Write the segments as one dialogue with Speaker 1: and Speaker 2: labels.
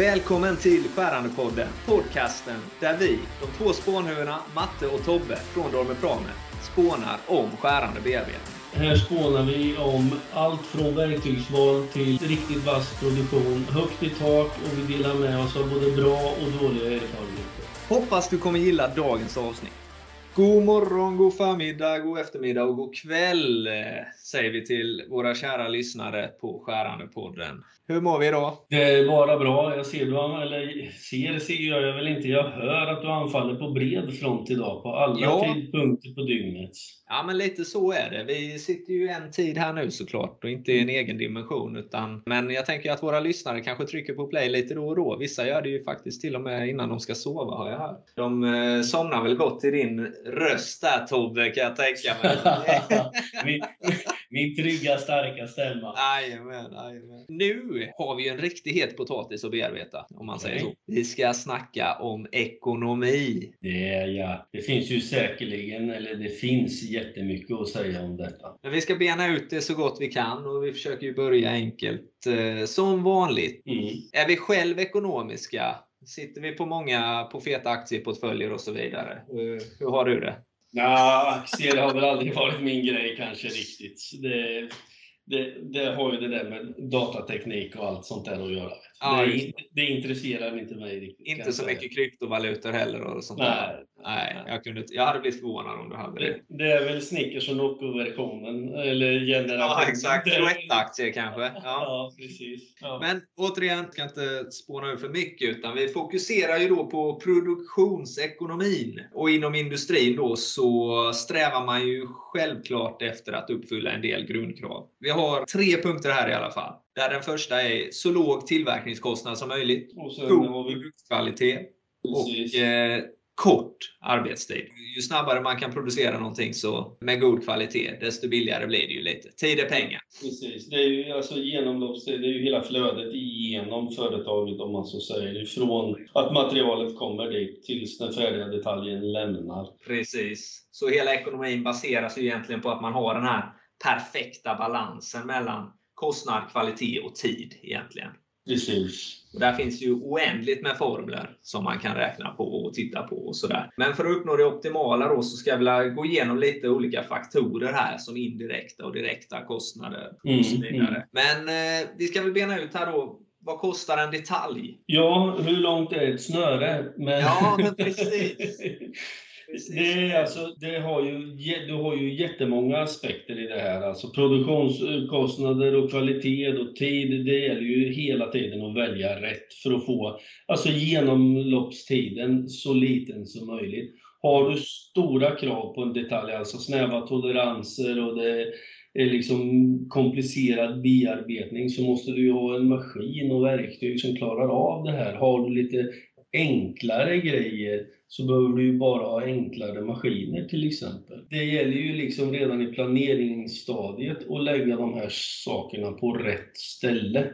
Speaker 1: Välkommen till Skärandepodden, podcasten där vi, de två spånhuvudena Matte och Tobbe från Dorme Prame, spånar om skärande bearbetning.
Speaker 2: Här spånar vi om allt från verktygsval till riktigt vass produktion, högt i tak och vi delar med oss av både bra och dåliga erfarenheter.
Speaker 1: Hoppas du kommer gilla dagens avsnitt. God morgon, god förmiddag, god eftermiddag och god kväll eh, säger vi till våra kära lyssnare på Skärandepodden. Hur mår vi idag?
Speaker 2: Det är bara bra. Jag ser, du, eller ser, ser jag, jag väl inte. Jag hör att du anfaller på bred front idag, på alla
Speaker 1: Ja.
Speaker 2: tidpunkter på dygnet.
Speaker 1: Ja, men lite så är det. Vi sitter ju en tid här nu såklart och inte i en egen dimension. Utan, men jag tänker att våra lyssnare kanske trycker på play lite då och då. Vissa gör det ju faktiskt till och med innan de ska sova har jag hört. De eh, somnar väl gott till din röst där Tobbe kan jag tänka mig.
Speaker 2: min, min trygga, starka stämma.
Speaker 1: Jajamän, jajamän. Nu har vi en riktig het potatis att bearbeta, om man säger så. Vi ska snacka om ekonomi.
Speaker 2: Det är ja. Det finns ju säkerligen, eller det finns jättemycket att säga om detta.
Speaker 1: Men vi ska bena ut det så gott vi kan och vi försöker ju börja enkelt. Eh, Som vanligt.
Speaker 2: Mm.
Speaker 1: Är vi själv ekonomiska? Sitter vi på många på feta aktieportföljer och så vidare? Eh, Hur har du det?
Speaker 2: Ja, aktier har väl aldrig varit min grej kanske riktigt. Det, det, det har ju det där med datateknik och allt sånt där att göra.
Speaker 1: Ja,
Speaker 2: det, det intresserar inte mig riktigt.
Speaker 1: Inte
Speaker 2: jag
Speaker 1: så mycket kryptovalutor heller och sånt där.
Speaker 2: Nej.
Speaker 1: Nej, jag, kunde, jag hade blivit förvånad om du hade det.
Speaker 2: Det, är väl Snickers och Nocco-versionen, eller generationen.
Speaker 1: Ja, exakt. 21-aktier kanske. Ja.
Speaker 2: Ja, precis. Ja.
Speaker 1: Men återigen, ska inte spåna ur för mycket, utan vi fokuserar ju då på produktionsekonomin. Och inom industrin då så strävar man ju självklart efter att uppfylla en del grundkrav. Vi har tre punkter här i alla fall. Där den första är så låg tillverkningskostnad som möjligt, god produktkvalitet och eh, kort arbetstid. Ju snabbare man kan producera någonting så med god kvalitet, desto billigare blir det ju lite. Tid är pengar.
Speaker 2: Precis. Det är ju alltså genomloppstid, det är ju hela flödet igenom företaget om man så säger. Från att materialet kommer dit tills den färdiga detaljen lämnar.
Speaker 1: Precis. Så hela ekonomin baseras ju egentligen på att man har den här perfekta balansen mellan kostnad, kvalitet och tid egentligen.
Speaker 2: Precis.
Speaker 1: Och där finns ju oändligt med formler som man kan räkna på och titta på och sådär. Men för att uppnå det optimala då så ska jag vilja gå igenom lite olika faktorer här som indirekta och direkta kostnader
Speaker 2: Mm,
Speaker 1: och så vidare.
Speaker 2: mm.
Speaker 1: Men eh, vi ska väl bena ut här då. Vad kostar en detalj?
Speaker 2: Ja, hur långt är ett snöre? Men...
Speaker 1: Ja, men precis.
Speaker 2: Det, är alltså, det har ju, du har ju jättemånga aspekter i det här. Alltså produktionskostnader och kvalitet och tid. Det gäller ju hela tiden att välja rätt för att få alltså genomloppstiden så liten som möjligt. Har du stora krav på en detalj, alltså snäva toleranser och det är liksom komplicerad bearbetning så måste du ju ha en maskin och verktyg som klarar av det här. Har du lite enklare grejer så behöver du ju bara ha enklare maskiner till exempel. Det gäller ju liksom redan i planeringsstadiet att lägga de här sakerna på rätt ställe.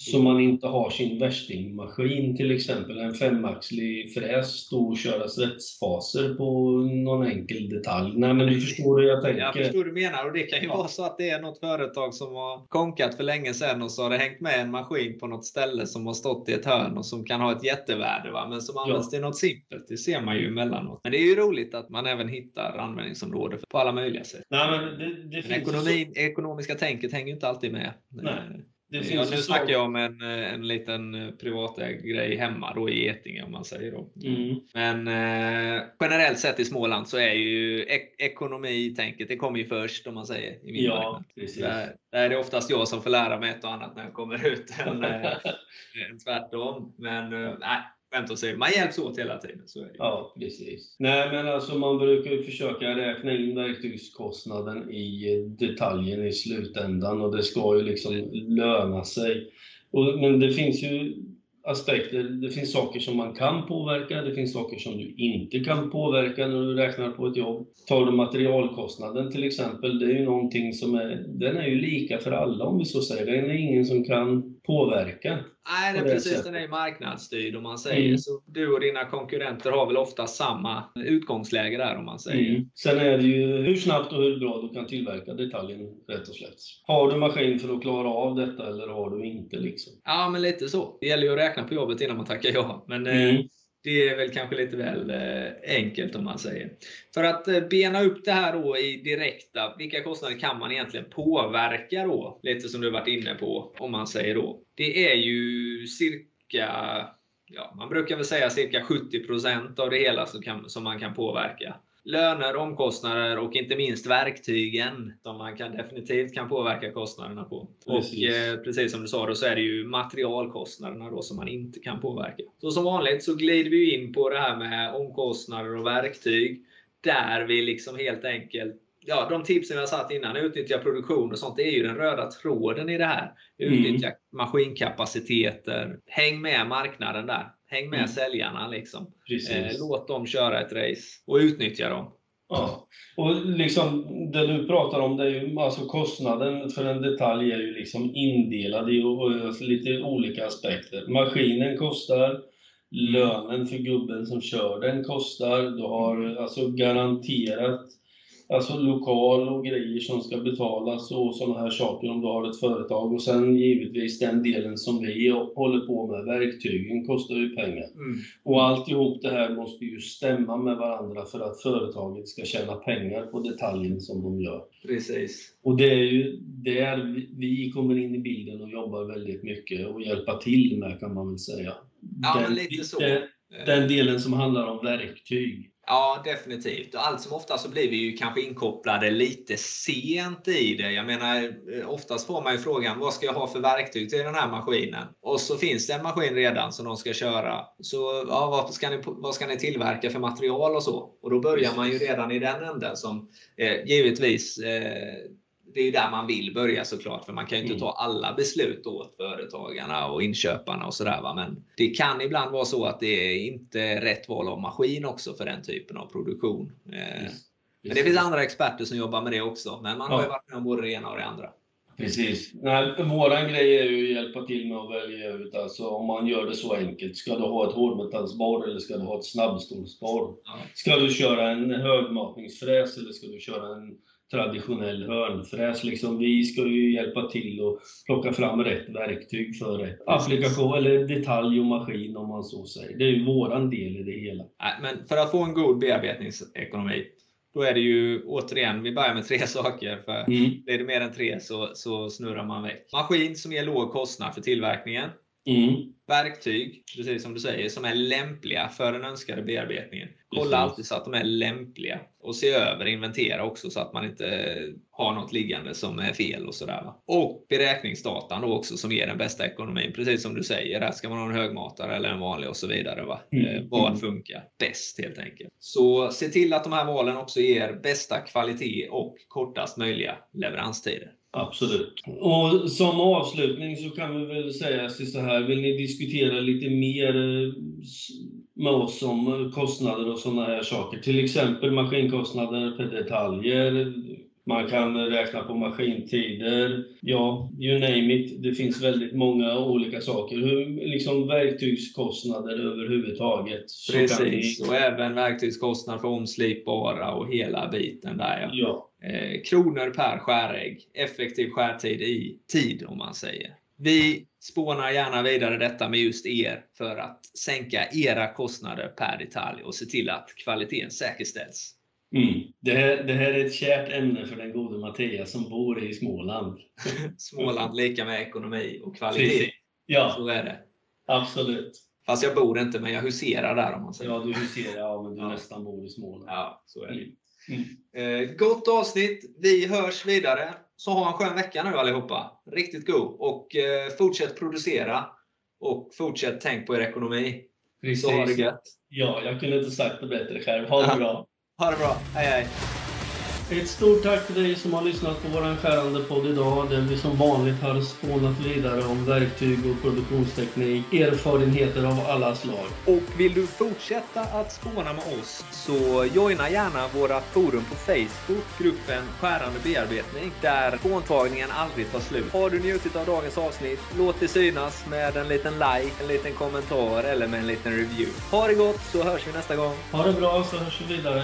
Speaker 2: Så man inte har sin värstingmaskin, till exempel en femaxlig fräs, stå och köra svetsfaser på någon enkel detalj. Nej men du förstår hur jag tänker.
Speaker 1: Jag förstår hur du menar och det kan ju
Speaker 2: Ja.
Speaker 1: vara så att det är något företag som har konkat för länge sedan och så har det hängt med en maskin på något ställe som har stått i ett hörn och som kan ha ett jättevärde va? men som används till något simpelt. Det ser man ju emellanåt. Men det är ju roligt att man även hittar användningsområden på alla möjliga sätt.
Speaker 2: Nej, men det, det
Speaker 1: Men ekonomin, ekonomiska tänket hänger ju inte alltid med.
Speaker 2: Nej, Det
Speaker 1: Ja,
Speaker 2: finns
Speaker 1: nu snackar jag om en, eh, en liten eh, privatägd grej hemma då i Getinge om man säger då.
Speaker 2: Mm.
Speaker 1: Men eh, generellt sett i Småland så är ju ek ekonomitänket, det kommer ju först om man säger i min
Speaker 2: Ja.
Speaker 1: Där, där är det oftast jag som får lära mig ett och annat när jag kommer ut än, eh, än tvärtom. Men eh, skämt åsido, man hjälps åt hela tiden. Så är det.
Speaker 2: Ja, precis. Nej, men alltså man brukar ju försöka räkna in verktygskostnaden i detaljen i slutändan och det ska ju liksom löna sig. Och, men det finns ju aspekter, det finns saker som man kan påverka, det finns saker som du inte kan påverka när du räknar på ett jobb. Tar du materialkostnaden till exempel, det är ju någonting som är, den är ju lika för alla om vi så säger. Det är ingen som kan påverka.
Speaker 1: Nej, det är precis. Den är marknadsstyrd om man säger. Mm. Så du och dina konkurrenter har väl ofta samma utgångsläge där om man säger. Mm.
Speaker 2: Sen är det ju hur snabbt och hur bra du kan tillverka detaljen rätt och slätt. Har du maskin för att klara av detta eller har du inte liksom?
Speaker 1: Ja, men lite så. Det gäller ju att räkna på jobbet innan man tackar ja. Men, eh, mm. Det är väl kanske lite väl eh, enkelt om man säger. För att eh, bena upp det här då i direkta, vilka kostnader kan man egentligen påverka då? Lite som du varit inne på, om man säger då. Det är ju cirka, ja, man brukar väl säga cirka 70% av det hela som, kan, som man kan påverka löner, omkostnader och inte minst verktygen som man kan, definitivt kan påverka kostnaderna på. Precis. Och eh, precis som du sa då så är det ju materialkostnaderna då som man inte kan påverka. Så som vanligt så glider vi in på det här med omkostnader och verktyg. Där vi liksom helt enkelt ja, de tipsen vi har satt innan, utnyttja produktion och sånt, det är ju den röda tråden i det här. Utnyttja mm. maskinkapaciteter. Häng med marknaden där. Häng med mm. säljarna. Liksom. Eh, låt dem köra ett race och utnyttja dem.
Speaker 2: Ja, och liksom det du pratar om, det är ju alltså kostnaden för en detalj är ju liksom indelad i lite olika aspekter. Maskinen kostar, lönen för gubben som kör den kostar, du har alltså garanterat alltså lokal och grejer som ska betalas och sådana här saker om du har ett företag. Och sen givetvis den delen som vi håller på med, verktygen, kostar ju pengar. Mm. Och alltihop det här måste ju stämma med varandra för att företaget ska tjäna pengar på detaljen som de gör.
Speaker 1: Precis.
Speaker 2: Och det är ju där vi kommer in i bilden och jobbar väldigt mycket och hjälpa till med kan man väl säga.
Speaker 1: Ja, den, lite så.
Speaker 2: Den, den delen som handlar om verktyg.
Speaker 1: Ja, definitivt. Och allt som ofta så blir vi ju kanske inkopplade lite sent i det. Jag menar, oftast får man ju frågan, vad ska jag ha för verktyg till den här maskinen? Och så finns det en maskin redan som de ska köra. Så ja, vad, ska ni, vad ska ni tillverka för material och så? Och då börjar man ju redan i den änden som eh, givetvis eh, det är ju där man vill börja såklart, för man kan ju inte mm. ta alla beslut åt företagarna och inköparna och sådär. Men det kan ibland vara så att det är inte rätt val av maskin också för den typen av produktion. Mm. Men det finns andra experter som jobbar med det också. Men man har ju varit med om både det ena och det andra.
Speaker 2: Precis. Nej, våran grej är ju att hjälpa till med att välja ut, alltså om man gör det så enkelt. Ska du ha ett hårdmetallsborr eller ska du ha ett snabbstålsborr? Ja. Ska du köra en högmatningsfräs eller ska du köra en traditionell hörnfräs. Liksom, vi ska ju hjälpa till och plocka fram rätt verktyg för rätt applikation eller detalj och maskin om man så säger. Det är ju våran del i det hela.
Speaker 1: Men för att få en god bearbetningsekonomi, då är det ju återigen, vi börjar med tre saker. För mm. Blir det mer än tre så, så snurrar man väck. Maskin som ger låg kostnad för tillverkningen. Mm. Verktyg, precis som du säger, som är lämpliga för den önskade bearbetningen. Kolla alltid så att de är lämpliga. Och se över, inventera också så att man inte har något liggande som är fel och sådär. Och beräkningsdatan då också som ger den bästa ekonomin. Precis som du säger, där ska man ha en högmatare eller en vanlig och så vidare. Va? Mm. Eh, vad mm. funkar bäst helt enkelt. Så se till att de här valen också ger bästa kvalitet och kortast möjliga leveranstider.
Speaker 2: Absolut. Och som avslutning så kan vi väl säga så här, vill ni diskutera lite mer eh, med oss om kostnader och sådana här saker, till exempel maskinkostnader per detaljer, man kan räkna på maskintider, ja, you name it. Det finns väldigt många olika saker. Hur, liksom verktygskostnader överhuvudtaget.
Speaker 1: Precis, vi... och även verktygskostnader för omslipbara och hela biten där. Ja. ja. Eh, kronor per skärägg. Effektiv skärtid i tid om man säger. Vi spånar gärna vidare detta med just er för att sänka era kostnader per detalj och se till att kvaliteten säkerställs.
Speaker 2: Mm. Det, här, det här är ett kärt ämne för den gode Mattias som bor i Småland.
Speaker 1: Småland lika med ekonomi och kvalitet. Precis.
Speaker 2: Ja,
Speaker 1: så är det.
Speaker 2: Absolut.
Speaker 1: Fast jag bor inte, men jag huserar där om man säger.
Speaker 2: Ja, du huserar, ja, men du ja. nästan bor i Småland.
Speaker 1: Ja, så är det. Mm. Mm. Eh, gott avsnitt. Vi hörs vidare. Så ha en skön vecka nu allihopa. Riktigt god. Och eh, fortsätt producera. Och fortsätt tänk på er ekonomi. Precis. Så ha det gött.
Speaker 2: Ja, jag kunde inte sagt det bättre själv. Ha det bra.
Speaker 1: Ha det bra. Hej hej.
Speaker 2: Ett stort tack till dig som har lyssnat på vår skärande podd idag där vi som vanligt har spånat vidare om verktyg och produktionsteknik, erfarenheter av alla slag.
Speaker 1: Och vill du fortsätta att spåna med oss så joina gärna våra forum på Facebook, gruppen Skärande bearbetning, där spåntagningen aldrig tar slut. Har du njutit av dagens avsnitt, låt det synas med en liten like, en liten kommentar eller med en liten review. Ha det gott så hörs vi nästa gång.
Speaker 2: Ha det bra så hörs vi vidare.